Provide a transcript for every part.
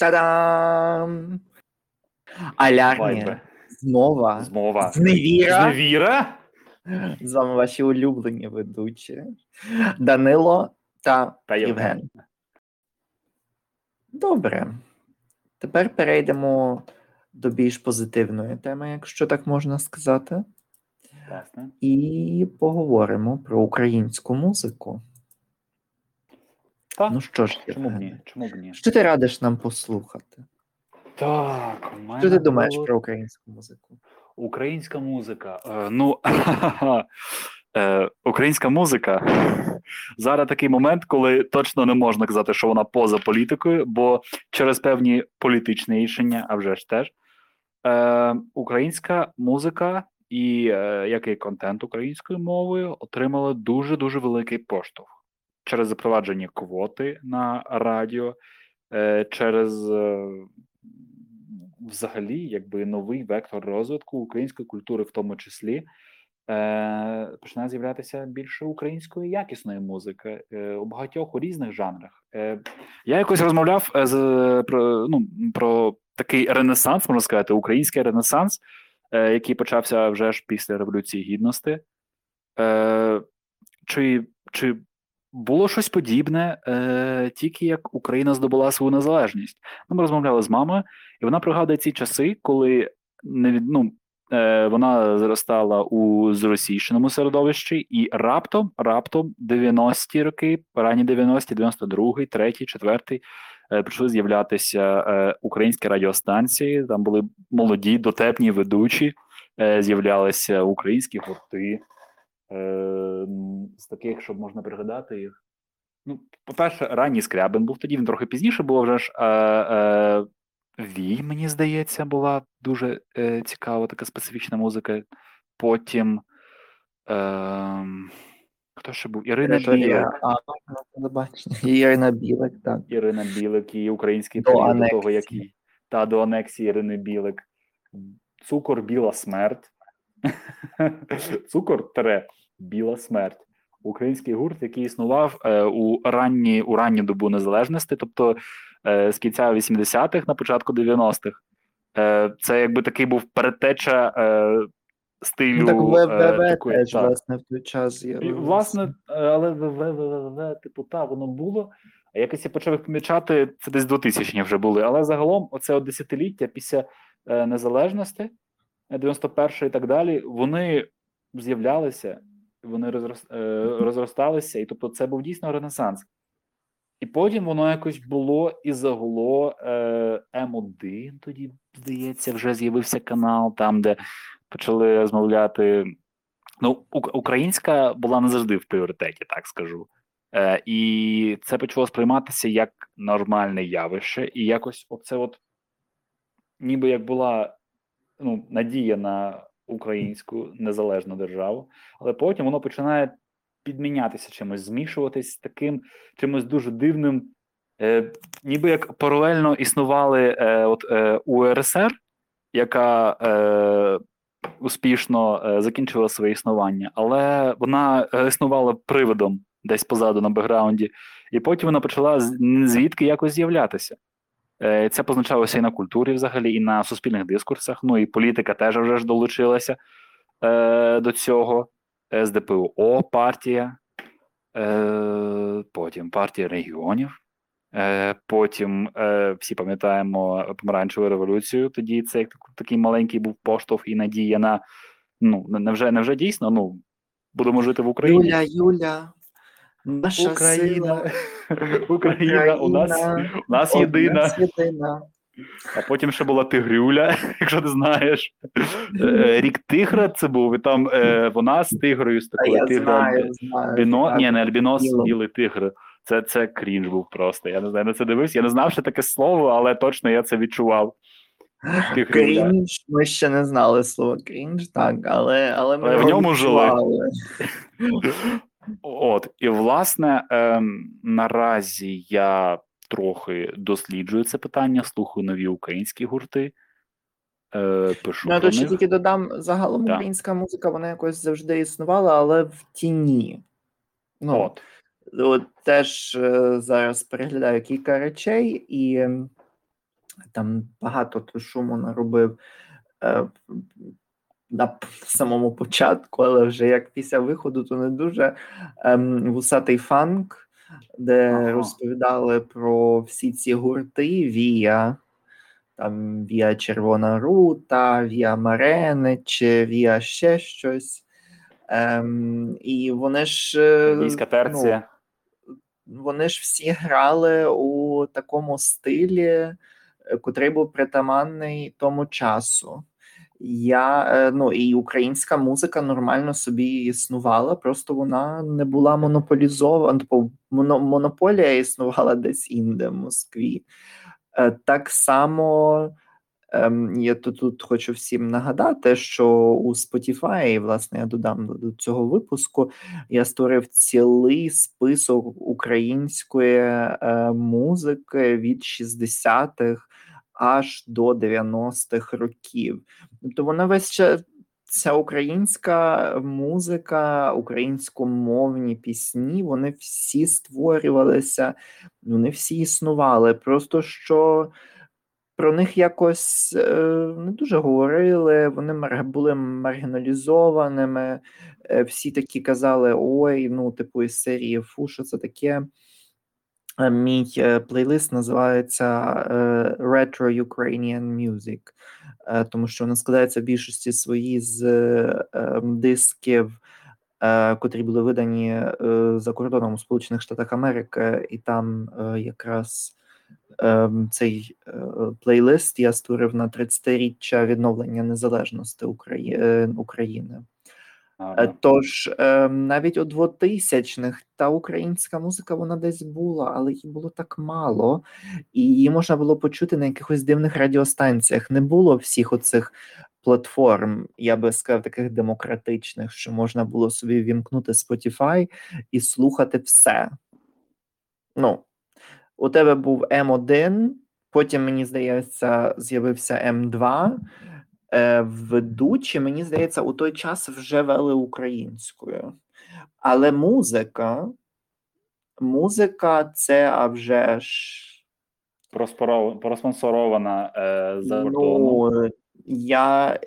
Та-дам! Алярні. Змова. Змова. Зневіра. Зневіра? З вами ваші улюблені ведучі Данило та, Та Євген. Добре. Тепер перейдемо до більш позитивної теми, якщо так можна сказати, Власне. і поговоримо про українську музику. Так. Ну що ж, Чому б ні? Чому б ні? що ти радиш нам послухати? Так, у мене Що ти думаєш було- про українську музику? Українська музика. Е, ну, е, українська музика. Зараз такий момент, коли точно не можна казати, що вона поза політикою, бо через певні політичні рішення, а вже ж теж, е, українська музика і е, як контент українською мовою отримала дуже-дуже великий поштовх через запровадження квоти на радіо, е, через е, взагалі якби новий вектор розвитку української культури, в тому числі. Е, починає з'являтися більше української якісної музики у багатьох у різних жанрах. Я якось розмовляв з про, ну, про такий ренесанс, можна сказати, український ренесанс, який почався вже ж після Революції Гідності. Чи, чи було щось подібне, е, тільки як Україна здобула свою незалежність? Ну, Ми розмовляли з мамою, і вона пригадує ці часи, коли не ну, е, вона зростала у зросійщеному середовищі, і раптом, раптом 90-ті роки, ранні 90-ті, 92-й, 3-й, 4-й, е, з'являтися е, українські радіостанції. Там були молоді, дотепні ведучі, е, з'являлися українські гурти. Е, з таких, щоб можна пригадати їх. Ну, по-перше, ранній Скрябин був тоді, він трохи пізніше було вже ж. Е, е, Вій, мені здається, була дуже е, цікава така специфічна музика. Потім. Е, хто ще був? Ірина Білик. Ірина Білик, так. Ірина Білик і український До до того, який. Та до анексії Ірини Білик. Цукор Біла смерть. Цукор тере Біла смерть. Український гурт, який існував е, у ранні, у ранню добу незалежності, тобто е, з кінця 80-х на початку 90-х. Е, це якби такий був передтеча е, стилю. Ну, так е, ВВВ такої- теж, так. власне, в той час І, власне, е, але ВВВ, типу, та, воно було. А якось я почав їх помічати, це десь 2000 вже були. Але загалом, оце от десятиліття після е, незалежності, е, 91 і так далі, вони з'являлися, вони розрос, е, розросталися, і тобто це був дійсно ренесанс. І потім воно якось було і загуло е, М1, тоді, здається, вже з'явився канал, там, де почали розмовляти. Ну, українська була не завжди в пріоритеті, так скажу. Е, і це почало сприйматися як нормальне явище, і якось оце, от, ніби як була ну, надія на українську незалежну державу, але потім воно починає підмінятися чимось, змішуватись з таким чимось дуже дивним, е, ніби як паралельно існували е, от, е, УРСР, яка е, успішно е, закінчила своє існування, але вона е, існувала приводом десь позаду на бекграунді, і потім вона почала звідки якось з'являтися. Е, Це позначалося і на культурі, взагалі, і на суспільних дискурсах. Ну і політика теж вже ж долучилася е, до цього. СДПУО партія, е, потім партія регіонів. Е, потім е, всі пам'ятаємо помаранчеву революцію. Тоді це як такий маленький був поштовх і надія на ну не- невже, невже дійсно? Ну будемо жити в Україні. Юля, Юля, наша сила. Україна, Україна, у нас, у нас єдина. єдина. А потім ще була Тигрюля, якщо ти знаєш. Е, Рік Тигра це був, і там е, вона з тигрою, з такою тигрою. Біно, ні, не альбінос, білий тигр. Це, це крінж був просто. Я не знаю, на це дивився. Я не знав, що таке слово, але точно я це відчував. Тигрюля. Крінж, ми ще не знали слово крінж, так, але, але ми Але в ньому жили. От, і власне, ем, наразі я трохи досліджую це питання, слухаю нові українські гурти. Е, пишу Ну, я про них. тільки додам, загалом Так. українська музика, вона якось завжди існувала, але в тіні. Ну, От. от теж е, зараз переглядаю кілька речей, і ем, там багато шуму наробив е, на самому початку, але вже як після виходу, то не дуже е, вусатий фанк, де ага. розповідали про всі ці гурти ВІА. Там ВІА Червона Рута, ВІА Маренич, ВІА ще щось. Ем, І вони ж е, Війська терція. Ну, вони ж всі грали у такому стилі, е, котрий був притаманний тому часу. Я, е, ну І українська музика нормально собі існувала, просто вона не була монополізована. Типу, монополія існувала десь інде в Москві. Так само Ем, я тут, тут хочу всім нагадати, що у Spotify, власне, я додам до цього випуску, я створив цілий список української е, музики від 60-х аж до 90-х років. Тобто вона весь час. Ця українська музика, українськомовні пісні, вони всі створювалися, вони всі існували. Просто що про них якось е, не дуже говорили, вони були маргіналізованими. Е, всі такі казали: ой, ну, типу, із серії Фу, що це таке. Е, мій плейлист називається Retro Ukrainian Music, тому що вона складається в більшості свої з дисків, котрі були видані за кордоном у Сполучених Штатах Америки, і там якраз Ем, цей е, плейлист я створив на 30-річчя відновлення незалежності е, України. Е, тож ем, навіть у 2000-х та українська музика вона десь була, але її було так мало, і її можна було почути на якихось дивних радіостанціях. Не було всіх оцих платформ, я би сказав, таких демократичних, що можна було собі вімкнути Spotify і слухати все. Ну, у тебе був М1, потім, мені здається, з'явився М2. Е, ведучі, мені здається, у той час вже вели українською. Але музика, музика це а вже ж. Проспонсорована е, за ну, я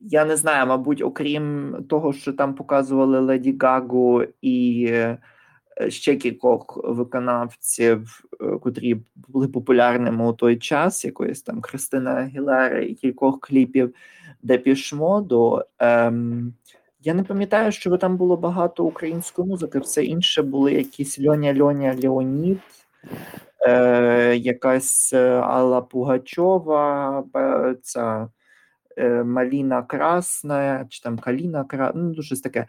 я не знаю, мабуть, окрім того, що там показували Леді Гагу і ще кількох виконавців, е, котрі були популярними у той час, якоїсь там Христина Агілера і кількох кліпів Депішмоду. Ем, я не пам'ятаю, що там було багато української музики, все інше були якісь Льоня Льоня Леонід. Е, якась е, Алла Пугачова, ця е, Маліна Красна, чи там Каліна Красна, ну щось таке.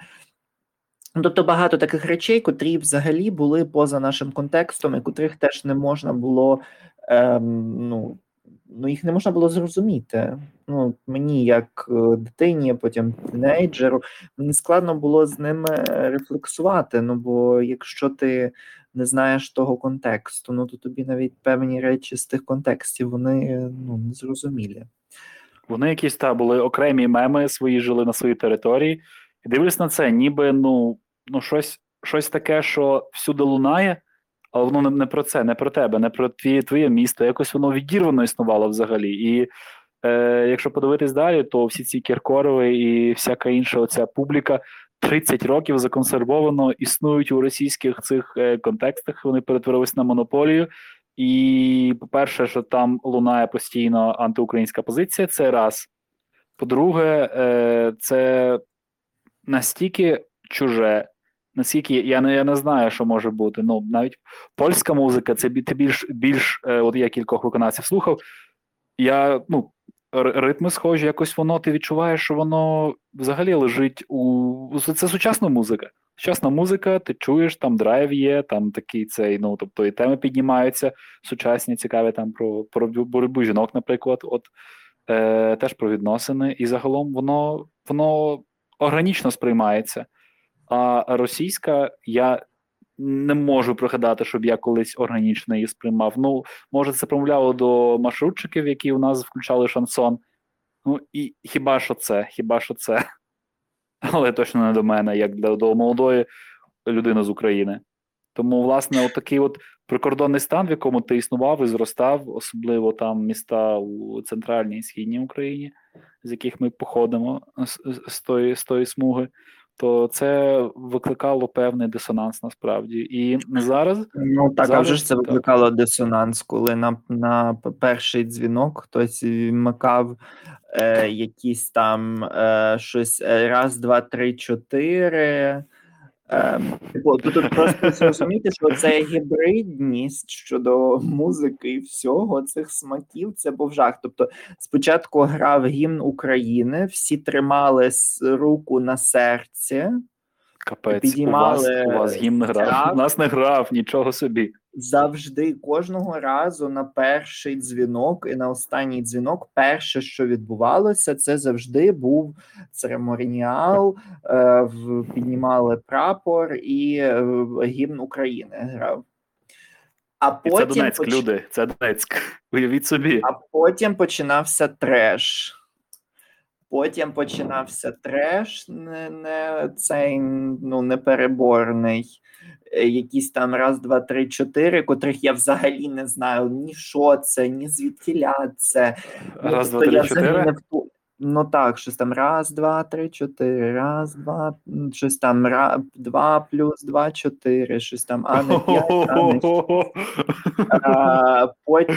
Ну, тобто багато таких речей, котрі взагалі були поза нашим контекстом, і котрих теж не можна було ем, ну, ну їх не можна було зрозуміти. Ну, Мені, як е, дитині, потім тінейджеру, мені складно було з ними рефлексувати. Ну бо якщо ти не знаєш того контексту, ну то тобі навіть певні речі з тих контекстів вони ну, не зрозумілі. Вони якісь та були окремі меми свої жили на своїй території. І дивлюсь на це, ніби ну ну, щось щось таке, що всюди лунає, але воно не про це, не про тебе, не про тві, твоє місто. Якось воно відірвано існувало взагалі. І е, якщо подивитись далі, то всі ці Кіркорови і всяка інша оця публіка 30 років законсервовано існують у російських цих е, контекстах. Вони перетворились на монополію. І, по-перше, що там лунає постійно антиукраїнська позиція, це раз. По-друге, е, це настільки чуже, наскільки я не я не знаю, що може бути. Ну навіть польська музика, це більш більш, е, от я кількох виконавців слухав. Я ну ритми схожі, якось воно ти відчуваєш, що воно взагалі лежить у це сучасна музика. Сучасна музика, ти чуєш, там драйв є, там такий цей, ну тобто і теми піднімаються сучасні, цікаві там про про боротьбу жінок, наприклад, от е, теж про відносини. І загалом воно воно органічно сприймається. А російська я не можу пригадати, щоб я колись органічно її сприймав. Ну, може, це промовляло до маршрутчиків, які у нас включали шансон. Ну, і хіба що це, хіба що це? Але точно не до мене, як до, до молодої людини з України. Тому, власне, от такий от прикордонний стан, в якому ти існував і зростав, особливо там міста у центральній і східній Україні, з яких ми походимо з, з, тої, з тої смуги, то це викликало певний дисонанс насправді. І зараз ну так зараз, а вже ж це викликало так. дисонанс, коли на на перший дзвінок хтось вмикав е, якісь там е, щось е, раз, два, три, чотири. Типу, тут просто зрозуміти, що це гібридність щодо музики і всього цих смаків, це був жах. Тобто, спочатку грав гімн України, всі тримали руку на серці, Капець, підіймали у вас, у вас гімн грав. У нас не грав нічого собі завжди кожного разу на перший дзвінок і на останній дзвінок, перше, що відбувалося, це завжди був церемоніал, е, піднімали прапор і е, гімн України грав. А потім це Донецьк, поч... люди, це Донецьк. Уявіть собі. А потім починався треш. Потім починався треш, не не цей ну непереборний. Е, якісь там раз, два, три, чотири, котрих я взагалі не знаю ні що це, ні звідкіля це. Раз, ну, два, три, чотири. Ну так, щось там раз, два, три, чотири, раз, два, щось там ра, два плюс два, чотири, щось там, а не п'ять, а не а,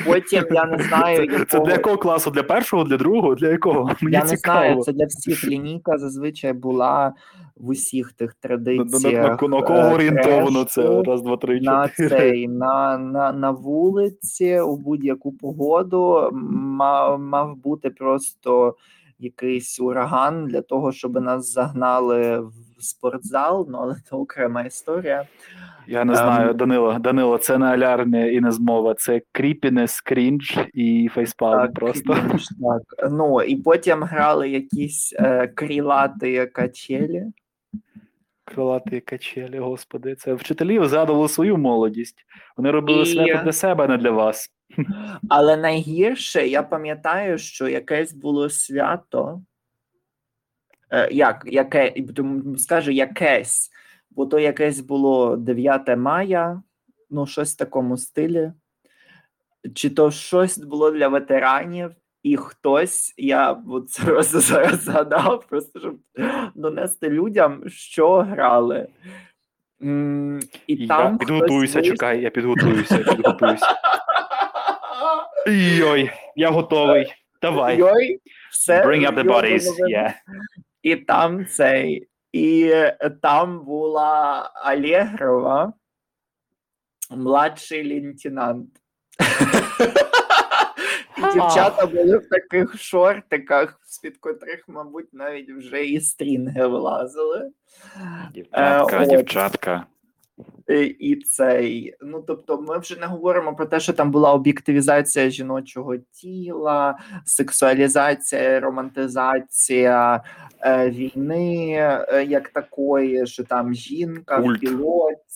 Потім я не знаю. Якого... Це для якого класу? Для першого, для другого, для якого? Мені Я цікаво. не знаю, це для всіх. Лінійка зазвичай була в усіх тих традиціях. На, на, на кого е, орієнтовано це? Раз, два, три, на цей, на, на, на вулиці у будь-яку погоду мав, мав бути просто якийсь ураган для того, щоб нас загнали в спортзал, ну але це окрема історія. Я не знаю, um, Данило, Данило, це не алярмія і не змова, це кріпінес, крінж і фейспалм так, просто. Крінж, так. Ну і потім грали якісь е, крілати качелі. Крилати качелі, господи, це вчителі згадували свою молодість. Вони робили і... свято для себе, а не для вас. Але найгірше, я пам'ятаю, що якесь було свято. Е, як, яке, скажу якесь, бо то якесь було 9 мая, ну, щось в такому стилі. Чи то щось було для ветеранів, і хтось, я от просто зараз згадав, просто щоб донести людям, що грали. І я там підготуюся, хтось... чекай, я підготуюся, підготуюся. Йой, я готовий. Давай. Йой, все. Bring up the bodies. Yeah. І там цей, і там була Алєгрова, младший лейтенант. Дівчата були в таких шортиках, з-під котрих, мабуть, навіть вже і стрінги вилазили. Дівчатка, е, дівчатка. І цей, ну тобто, ми вже не говоримо про те, що там була об'єктивізація жіночого тіла, сексуалізація, романтизація е, війни е, як такої, що там жінка Культ. в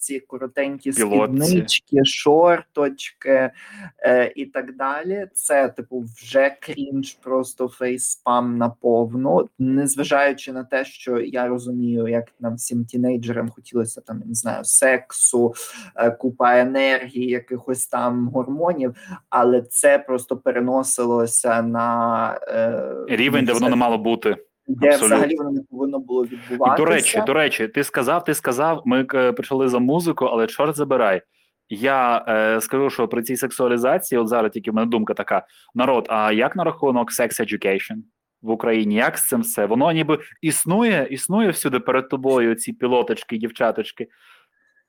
пілотці, коротенькі Пілотці. спіднички, шорточки е, і так далі. Це, типу, вже крінж, просто фейспам наповну, незважаючи на те, що я розумію, як нам всім тінейджерам хотілося там, не знаю, сексу, е, купа енергії, якихось там гормонів, але це просто переносилося на е, рівень, де воно не мало бути. Де Абсолютно. взагалі воно не повинно було відбуватися. І, До речі, до речі, ти сказав, ти сказав, ми е, почали за музику, але чорт забирай. Я е, скажу, що при цій сексуалізації, от зараз тільки в мене думка така: народ, а як на рахунок sex education в Україні? Як з цим все? Воно ніби існує, існує всюди перед тобою ці пілоточки, дівчаточки,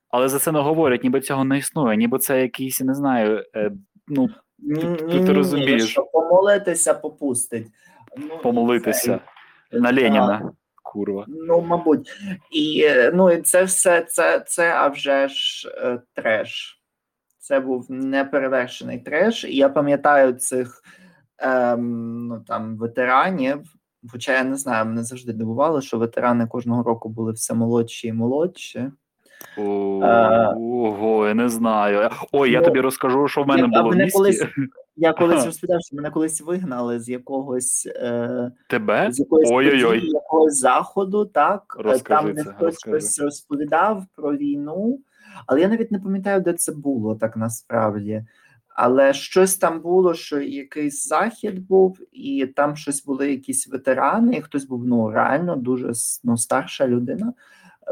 але за це не говорять, ніби цього не існує, ніби це якийсь, не знаю, е, ну ти розумієш. Що помолитися попустить. Ну, Помолитися це... на Леніна. Курва. Ну, мабуть, і ну і це все це, це а вже ж е, треш. Це був неперевершений треш. І я пам'ятаю цих ем, ну, там ветеранів. Хоча я не знаю, мене завжди дивувало, що ветерани кожного року були все молодші і молодші. Ого, я не знаю. Ой, я ну, тобі розкажу, що в мене було в місті. Я колись розповідав, що мене колись вигнали з якогось е, Тебе? З якогось якогось заходу, так? Розкажи Там не хтось щось розповідав про війну. Але я навіть не пам'ятаю, де це було так насправді. Але щось там було, що якийсь захід був, і там щось були якісь ветерани, і хтось був ну реально дуже ну, старша людина.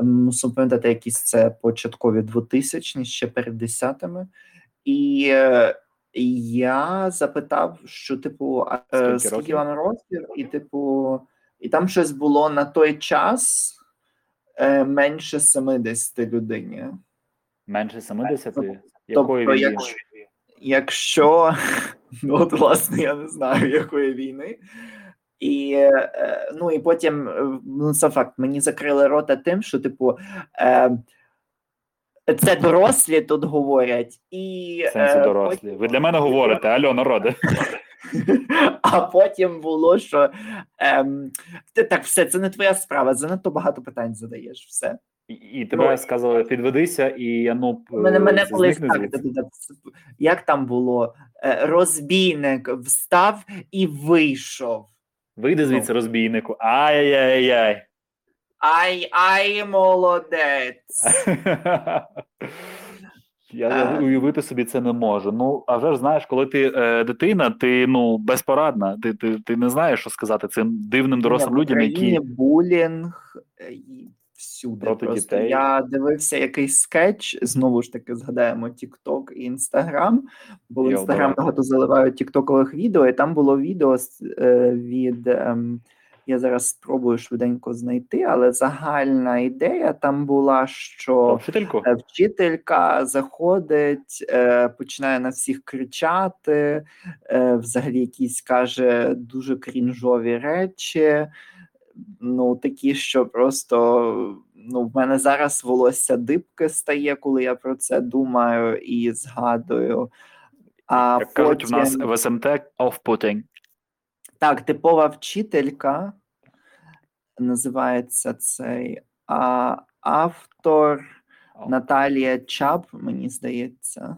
Мусимо пам'ятати, якісь це початкові 2000-ні, ще перед десятими. І е, я запитав, що, типу, е, скільки, скільки вам років, і, типу, і там щось було на той час е, менше 70 людині. Менше 70? Тобто, Якої тобто, якщо, якщо, ну, от, власне, я не знаю, якої війни. І е, ну і потім ну це факт, мені закрили рота тим, що типу е, це дорослі тут говорять, і Сенсі е, дорослі. Потім... Ви для мене говорите, альо, народи. А потім було, що ем, так, все, це не твоя справа. Занадто багато питань задаєш. Все. І, і тебе ну, сказали, підведися, і ну мене мене колись так, як там було? Е, розбійник встав і вийшов. Вийди звідси ну. розбійнику. Ай-яй-яй. Ай, ай, молодець. Я а... уявити собі це не можу. Ну, а вже ж знаєш, коли ти е, дитина, ти ну безпорадна, ти ти, ти не знаєш, що сказати цим дивним дорослим людям, які булінг е, всюди. Проти Просто дітей. Я дивився якийсь скетч, знову ж таки згадаємо TikTok і Instagram, бо Instagram багато заливають тіктокових відео, і там було відео е, від. Е, я зараз спробую швиденько знайти, але загальна ідея там була, що Вчительку? Е, вчителька заходить, е, починає на всіх кричати, е, взагалі якісь каже дуже крінжові речі. Ну, такі, що просто ну, в мене зараз волосся дибки стає, коли я про це думаю і згадую. А Як потім... кажуть, в нас в СМТ off-putting. Так, типова вчителька називається цей а, автор Наталія Чап, мені здається.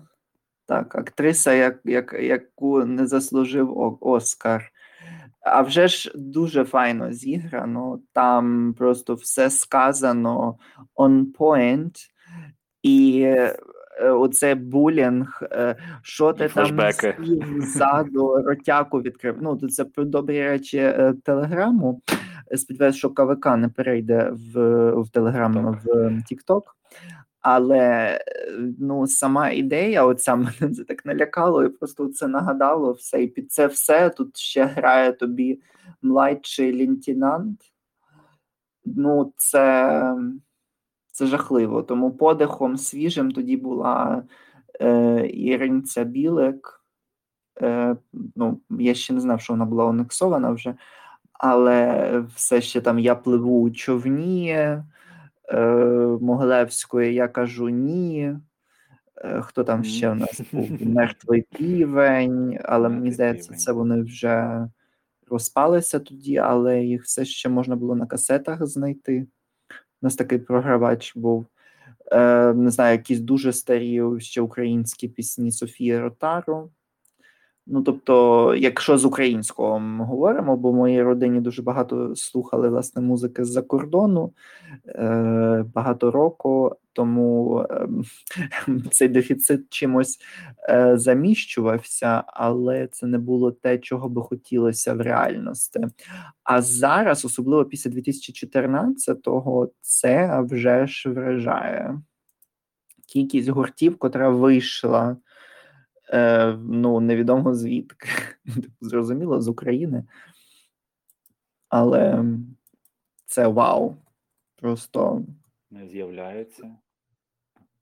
Так, актриса, як, як, яку не заслужив Оскар. А вже ж дуже файно зіграно, там просто все сказано on point. І Е, оце булінг, е, що ти там ззаду ротяку відкрив. Ну, це про добрі речі е, телеграму. Сподіваюся, що КВК не перейде в в Телеграм в Тікток. Але ну, сама ідея, оця мене це так налякало, і просто це нагадало все. І під це все тут ще грає тобі младший лейтенант. Ну, це це жахливо. Тому подихом свіжим тоді була е, Іринця Білик. Е, ну, Я ще не знав, що вона була анексована вже, але все ще там я пливу у човні е, Могилевської, я кажу ні. Е, хто там ще у нас був? Мертвий півень, але мені здається, це вони вже розпалися тоді, але їх все ще можна було на касетах знайти. У нас такий програвач був. Е, Не знаю, якісь дуже старі ще українські пісні Софії Ротару. Ну, тобто, якщо з українського ми говоримо, бо в моїй родині дуже багато слухали власне музики з-за кордону е, багато року, тому е, цей дефіцит чимось е, заміщувався, але це не було те, чого би хотілося в реальності. А зараз, особливо після 2014-го, це вже ж вражає кількість гуртів, котра вийшла. Е, ну, невідомо звідки. Зрозуміло, з України. Але це вау. Просто не з'являються.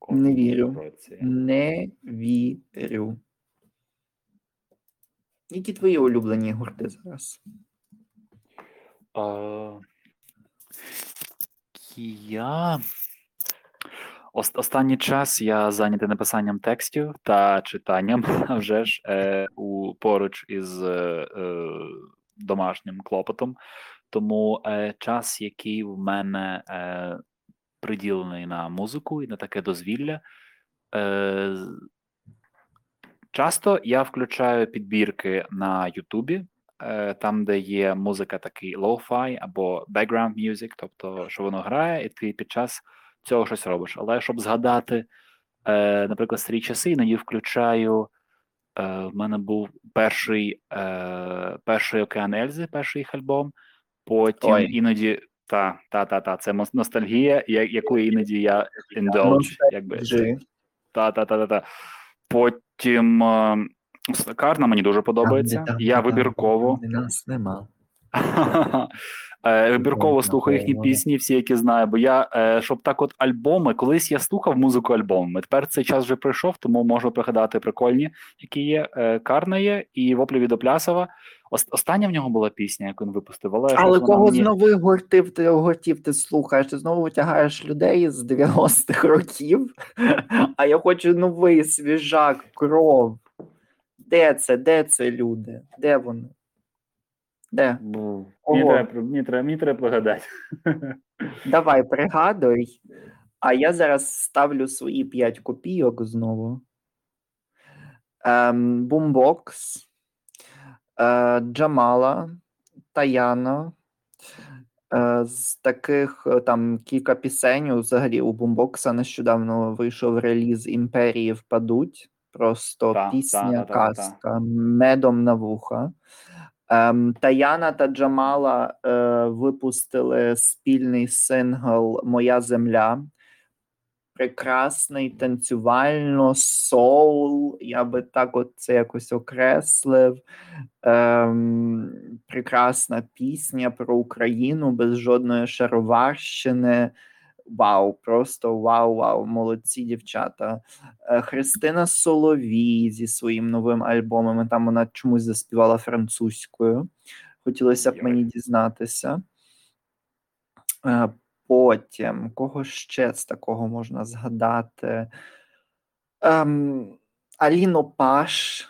Не вірю. Не вірю. Які твої улюблені гурти зараз? А, Я Останній час я зайнятий написанням текстів та читанням вже ж е, у поруч із е, е, домашнім клопотом. Тому е, час, який в мене е, приділений на музику і на таке дозвілля, е, часто я включаю підбірки на Ютубі. Е, там, де є музика, такий lo-fi або background music, тобто що воно грає, і ти під час цього щось робиш. Але щоб згадати е, наприклад, старі часи, іноді включаю. Е, В мене був перший е, перший океан Ельзи, перший їх альбом. Потім Ой. іноді. Та, та, та, та, це ностальгія, я- якою іноді я indulge, якби. Та, та, та, та, та. Потім е, Карна мені дуже подобається. Я вибірково. Нас нема. Е, Вибірково слухаю їхні пісні, всі, які знаю. Бо я, е, щоб так, от альбоми, колись я слухав музику альбомами. Тепер цей час вже пройшов, тому можу пригадати прикольні, які є. Е, Карна є і воплі від Оплясова. Остання в нього була пісня, яку він випустив. Але, Але кого мені- з нових гуртів ти гуртів ти слухаєш? Ти знову витягаєш людей з 90-х років, а я хочу новий свіжак, кров. Де це? Де це люди? Де вони? Де? Бу. Мені треба, мені треба, мені треба погадати. Давай, пригадуй. А я зараз ставлю свої 5 копійок знову. Ем, Бумбокс, е, Джамала, Таяна. Е, з таких е, там кілька пісень. Взагалі у Бумбокса нещодавно вийшов реліз Імперії впадуть. Просто Та, пісня, та, та, та, та. казка, медом на вуха. Ем, Таяна та Джамала е, випустили спільний сингл Моя земля. Прекрасний танцювально соул, я би так от це якось окреслив. Ем, прекрасна пісня про Україну без жодної шароварщини. Вау, просто вау, вау, молодці дівчата. Е, Христина Соловій зі своїм новим альбомом. Там вона чомусь заспівала французькою. Хотілося б мені дізнатися. Е, Потім, кого ще з такого можна згадати? Ем, Аліно Паш,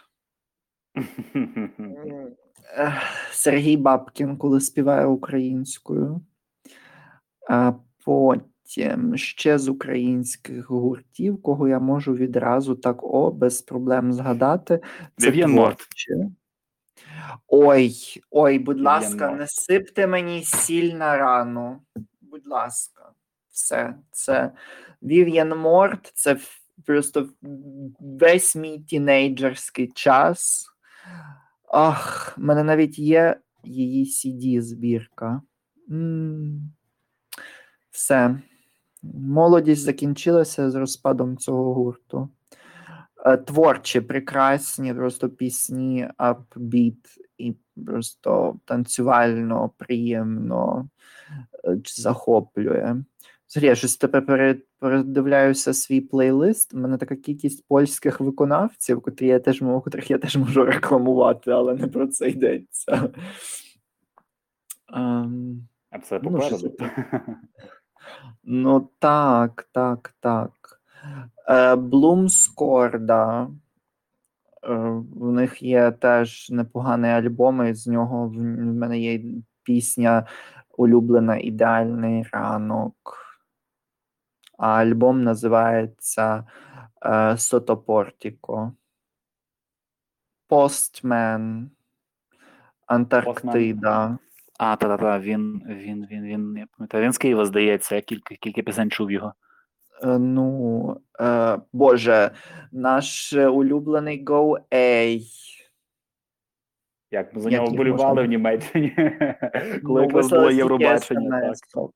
Сергій Бабкін, коли співає українською. Потім ще з українських гуртів, кого я можу відразу так о, без проблем згадати. Це Вів'ян Морт. творче. Ой, ой, будь ласка, не сипте мені сіль на рану. Будь ласка, все. Це Вів'ян Морт, це просто весь мій тінейджерський час. Ах, в мене навіть є її CD збірка. М. Все. Молодість закінчилася з розпадом цього гурту. Е, Творчі, прекрасні, просто пісні, апбіт і просто танцювально, приємно е, захоплює. Взагалі, я щось тепер передивляюся свій плейлист. У мене така кількість польських виконавців, котрі я теж можу, котрих я теж можу рекламувати, але не про це йдеться. Ем, А це Ну, попереду. Ну так, так, так. Е, Блумскорда. Е, в них є теж непоганий альбом, і з нього в, в мене є пісня улюблена Ідеальний ранок. А альбом називається е, Сотопортіко. Постмен. Антарктида. А, та-та-та, він, він, він, він, я пам'ятаю, він з Києва, здається, я кілька, кілька пісень чув його. Е, Ну, е, Боже, наш е, улюблений Go A. Як ми за нього вболівали в Німеччині, коли Ну, якраз було Євробачення. Так.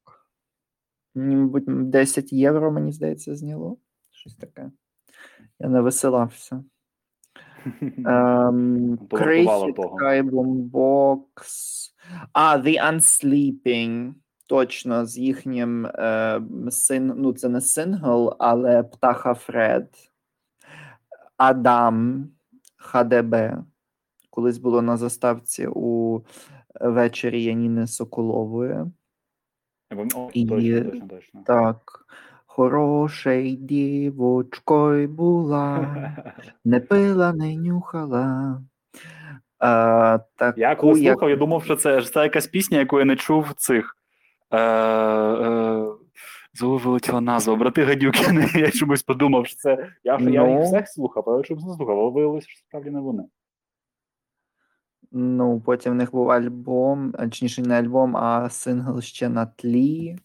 мабуть, 10 євро, мені здається, зняло. Щось таке. Я не веселався. Ем, Крихіт, того. Box. А, The Unsleeping. Точно, з їхнім е, син, ну це не сингл, але Птаха Фред. Адам ХДБ. Колись було на заставці у вечері Яніни Соколової. І- Точно, точно, точно. Так. Хорошей дівочкою була, не пила, не нюхала. А, таку, Я коли як- слухав, я думав, що це, це якась пісня, яку я не чув цих. Е, е, Знову вилетіла назва. Брати Гадюкіни. Я чомусь подумав, що це. Я, ж- я Ну. їх всіх слухав, але чомусь не слухав, але виявилося, що справді не вони. Ну, потім в них був альбом, точніше, не альбом, а сингл ще на тлі.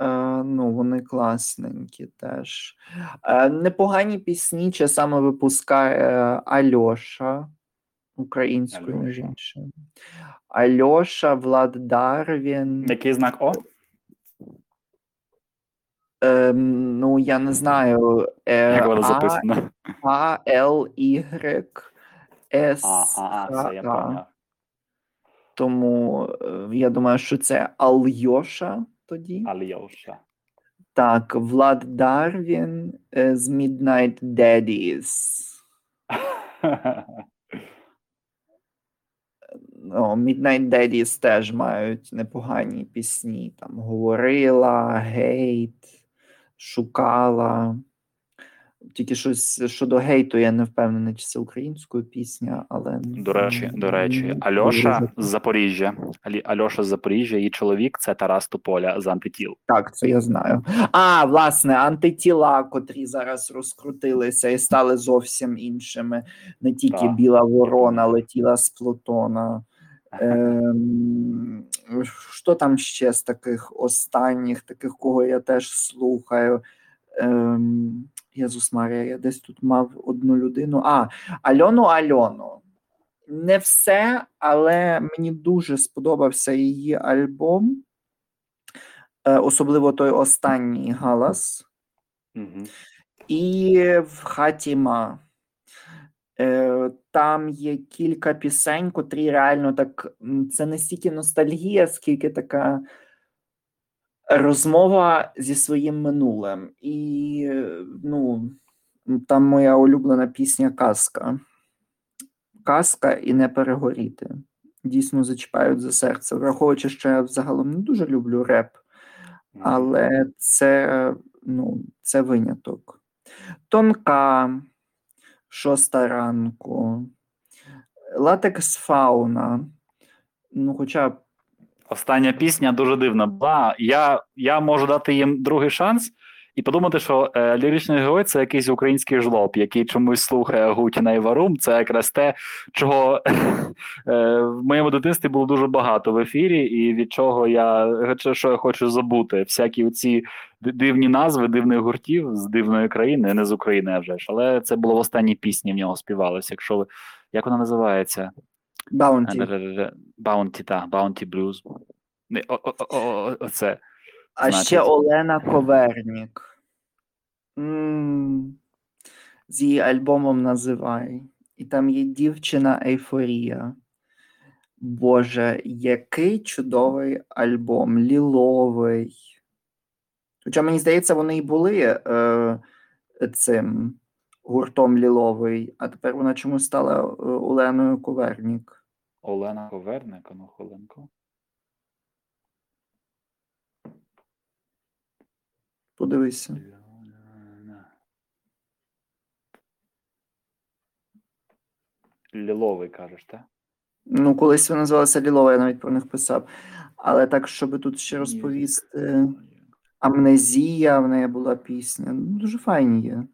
Е, ну, вони класненькі теж. Е, непогані пісні часами випускає Альоша українською, між Альоша. іншим. Альоша, Влад Дарвін. Який знак О? Ем, ну, я не знаю. Е, Як воно записано? А, Л, Y, С, А, а, а, все, я поняв. Тому е, я думаю, що це Альоша тоді. Альоша. Так, Влад Дарвін е, з Midnight Daddies. ну, Midnight Daddies теж мають непогані пісні. Там Говорила, Гейт, Шукала. Тільки щось щодо гейту, я не впевнений, чи це українською пісня, але До речі, до речі, Альоша з Запоріжжя. Альоша з Запоріжжя, її чоловік це Тарас Тополя з антитіл. Так, це я знаю. А, власне, антитіла, котрі зараз розкрутилися і стали зовсім іншими. Не тільки Так. біла ворона летіла з Плутона. Ем, що там ще з таких останніх, таких, кого я теж слухаю? Ем, Єзус Марія, я десь тут мав одну людину. А, Альону Альону. Не все, але мені дуже сподобався її альбом. Е, Особливо той останній галас. Мгм. І в хаті Ма. Е, Там є кілька пісень, котрі реально так. Це не стільки ностальгія, скільки така розмова зі своїм минулим. І ну, там моя улюблена пісня Казка. Казка і не перегоріти. Дійсно зачіпають за серце. Враховуючи, що я взагалом не дуже люблю реп, але це, ну, це виняток. Тонка, шоста ранку, латекс фауна. Ну, хоча Остання пісня дуже дивна була. Я, я можу дати їм другий шанс і подумати, що е, ліричний герой це якийсь український жлоб, який чомусь слухає Губіна і Варум. Це якраз те, чого е, в моєму дитинстві було дуже багато в ефірі, і від чого я що я хочу забути. Всякі ці дивні назви дивних гуртів з дивної країни, не з України, а вже ж. Але це було в останній пісні в нього співалося. Якщо ви як вона називається? Баунті. Баунті, так, Баунті Блюз. Оце. А значить. ще Олена Ковернік. М, З її альбомом називай. І там є дівчина Ейфорія. Боже, який чудовий альбом, ліловий. Хоча мені здається, вони і були е, цим гуртом ліловий, а тепер вона чомусь стала е, Оленою Ковернік. Олена Коверник, ну хвилинку. Подивися. Ліловий кажеш, так? Ну, колись вона називалася Лілова, я навіть про них писав. Але так, щоб тут ще розповісти. Амнезія, в неї була пісня. Ну, Дуже файні є.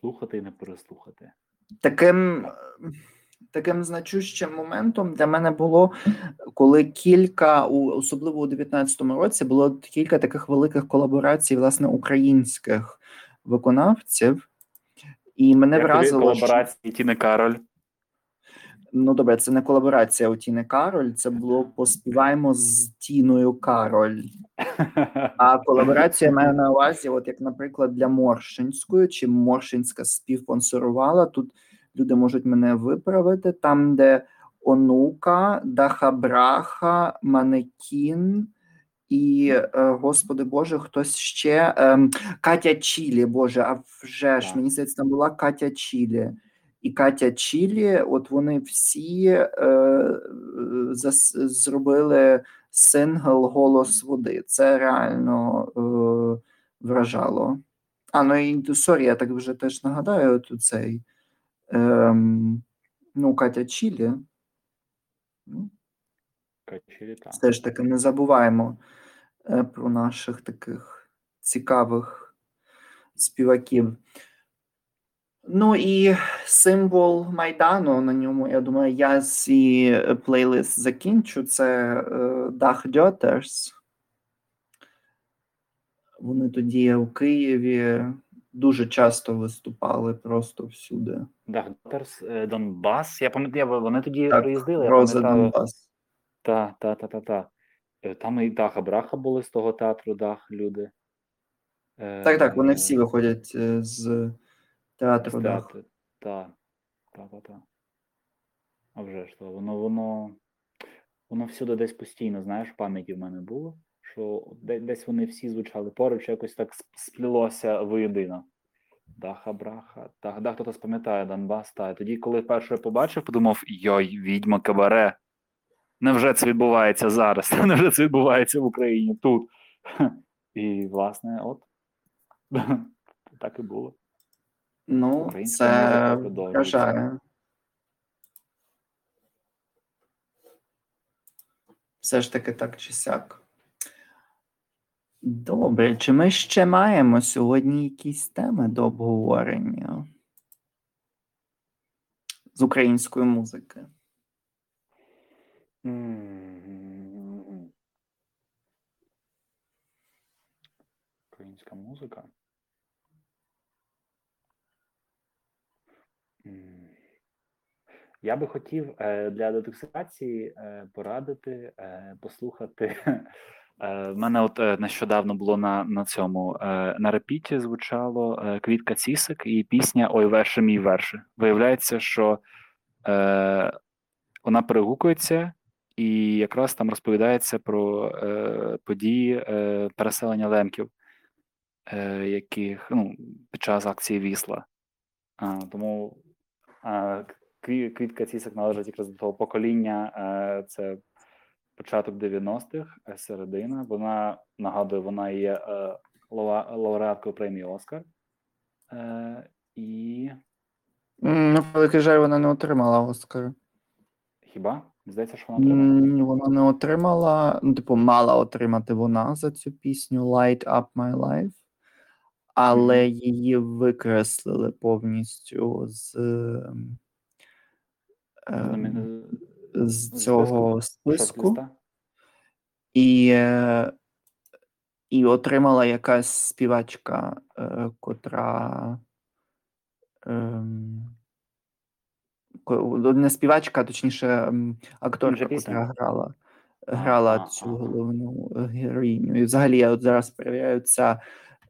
Слухати і не переслухати. Таким, таким значущим моментом для мене було, коли кілька, особливо у 19-му році, було кілька таких великих колаборацій, власне, українських виконавців. І мене Як вразило. вразило, що колаборації Тіни Кароль. Ну добре, це не колаборація у Тіни Кароль, це було поспіваємо з Тіною Кароль. А колаборація має на увазі, от як, наприклад, для Моршинської, чи Моршинська співспонсорувала. Тут люди можуть мене виправити. Там, де онука, Дахабраха, Манекін і, е, господи Боже, хтось ще ем, Катя Чілі. Боже, а вже ж мені здається, там була Катя Чілі. І Катя Чілі, от вони всі е, зас, зробили сингл Голос води. Це реально е, вражало. А, ну і sorry, я так вже теж нагадаю тут цей. Ем, ну, Катя Чілі. Ну, так. все ж таки не забуваємо е, про наших таких цікавих співаків. Ну і символ Майдану на ньому, я думаю, я свій плейлист закінчу. Це Dach Döters. Вони тоді у Києві дуже часто виступали просто всюди. Дахтерс Донбас. Я пам'ятаю, вони тоді Так, приїздили. Роза. Донбас. Та, та, та, та, та. Е, Там і Даха Браха були з того театру, Дах, люди. Е, Так, так, вони всі виходять е, з театру. з Дах. театру. Та, та, та. А вже ж то, воно, воно, воно всюди десь постійно, знаєш, пам'яті в мене було, що десь вони всі звучали поруч, якось так сп- сплілося воєдино. Даха, браха, так, да, хто-то спам'ятає Донбас, та. Тоді, коли перше побачив, подумав: йой, відьма кабаре. Невже це відбувається зараз? Невже це відбувається в Україні тут? І, власне, от так і було. Ну, Українська це вражає. Все ж таки так чи сяк. Добре, чи ми ще маємо сьогодні якісь теми до обговорення з української музики? Українська музика. Я би хотів е, для детоксикації е, порадити е, послухати. В мене от нещодавно було на, на цьому на репіті звучало Квітка Цісик і пісня Ой, верше мій верше. Виявляється, що е, вона перегукується, і якраз там розповідається про е, події е, переселення лемків, е, яких ну, під час акції Вісла. А, тому Квітка Цісик належить якраз до того покоління. Е, це початок 90-х, е, середина. Вона нагадую, вона є е, лауреаткою премії Оскар. І Ну, великий жаль, вона не отримала Оскар. хіба? Здається, що вона отримала. Вона не отримала. Ну, типу, мала отримати вона за цю пісню Light Up My Life, але її викреслили повністю з, ем, з з цього списку і, е, і отримала якась співачка, е, котра. Ем, не співачка, а точніше, ем, акторка, котра грала, грала а, цю головну героїню. І взагалі я от зараз перевіряю ця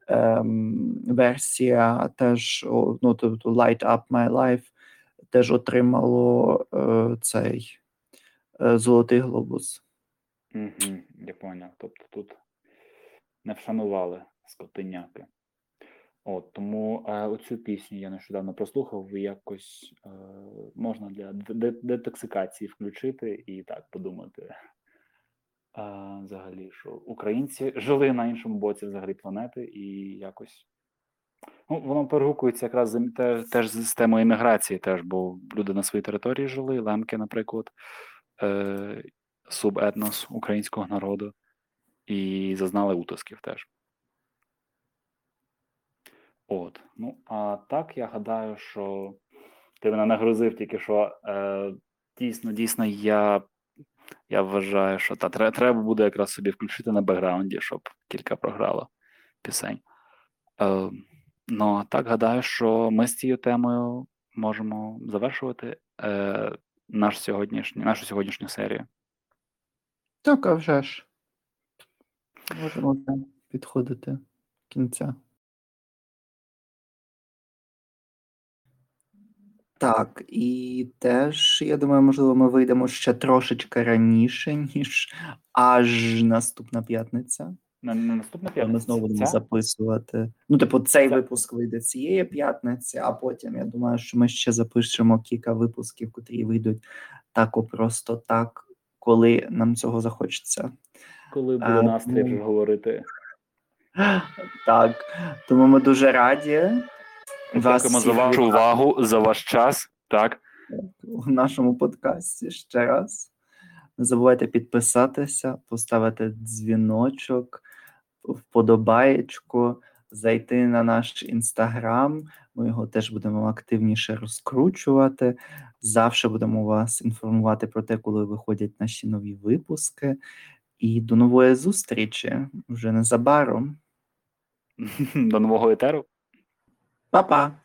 ем, версія теж, ну, тобто Light Up My Life теж отримало е, цей е, Золотий глобус. Угу, я поняв. Тобто тут не вшанували скотиняки. От, тому е, оцю пісню я нещодавно прослухав, і якось е, можна для детоксикації включити і так подумати. Взагалі, що українці жили на іншому боці взагалі планети, і якось ну, воно перегукується якраз з- те, теж з темою імміграції, теж, бо люди на своїй території жили, лемки, наприклад, е, субетнос українського народу, і зазнали утисків теж. От, ну а так я гадаю, що ти мене нагрузив тільки що. Е, дійсно, дійсно, я, я вважаю, що та треба буде якраз собі включити на бекграунді, щоб кілька програло пісень. Е, ну а так гадаю, що ми з цією темою можемо завершувати е, наш сьогоднішній, нашу сьогоднішню серію. Так, а вже ж. Можемо підходити до кінця. Так, і теж, я думаю, можливо, ми вийдемо ще трошечки раніше, ніж аж наступна п'ятниця. На, на наступна Коли Ми знову будемо Ця? записувати. Ну, типу, цей Ця. випуск вийде цієї п'ятниці, а потім я думаю, що ми ще запишемо кілька випусків, котрі вийдуть так просто так, коли нам цього захочеться. Коли буде настрій ну, говорити. Так, тому ми дуже раді. Дякуємо за вашу вітати увагу, за ваш час. Так. у нашому подкасті ще раз. Не забувайте підписатися, поставити дзвіночок, вподобаєчку, зайти на наш інстаграм. Ми його теж будемо активніше розкручувати. Завжди будемо вас інформувати про те, коли виходять наші нові випуски. І до нової зустрічі вже незабаром. До нового етеру. Па-па!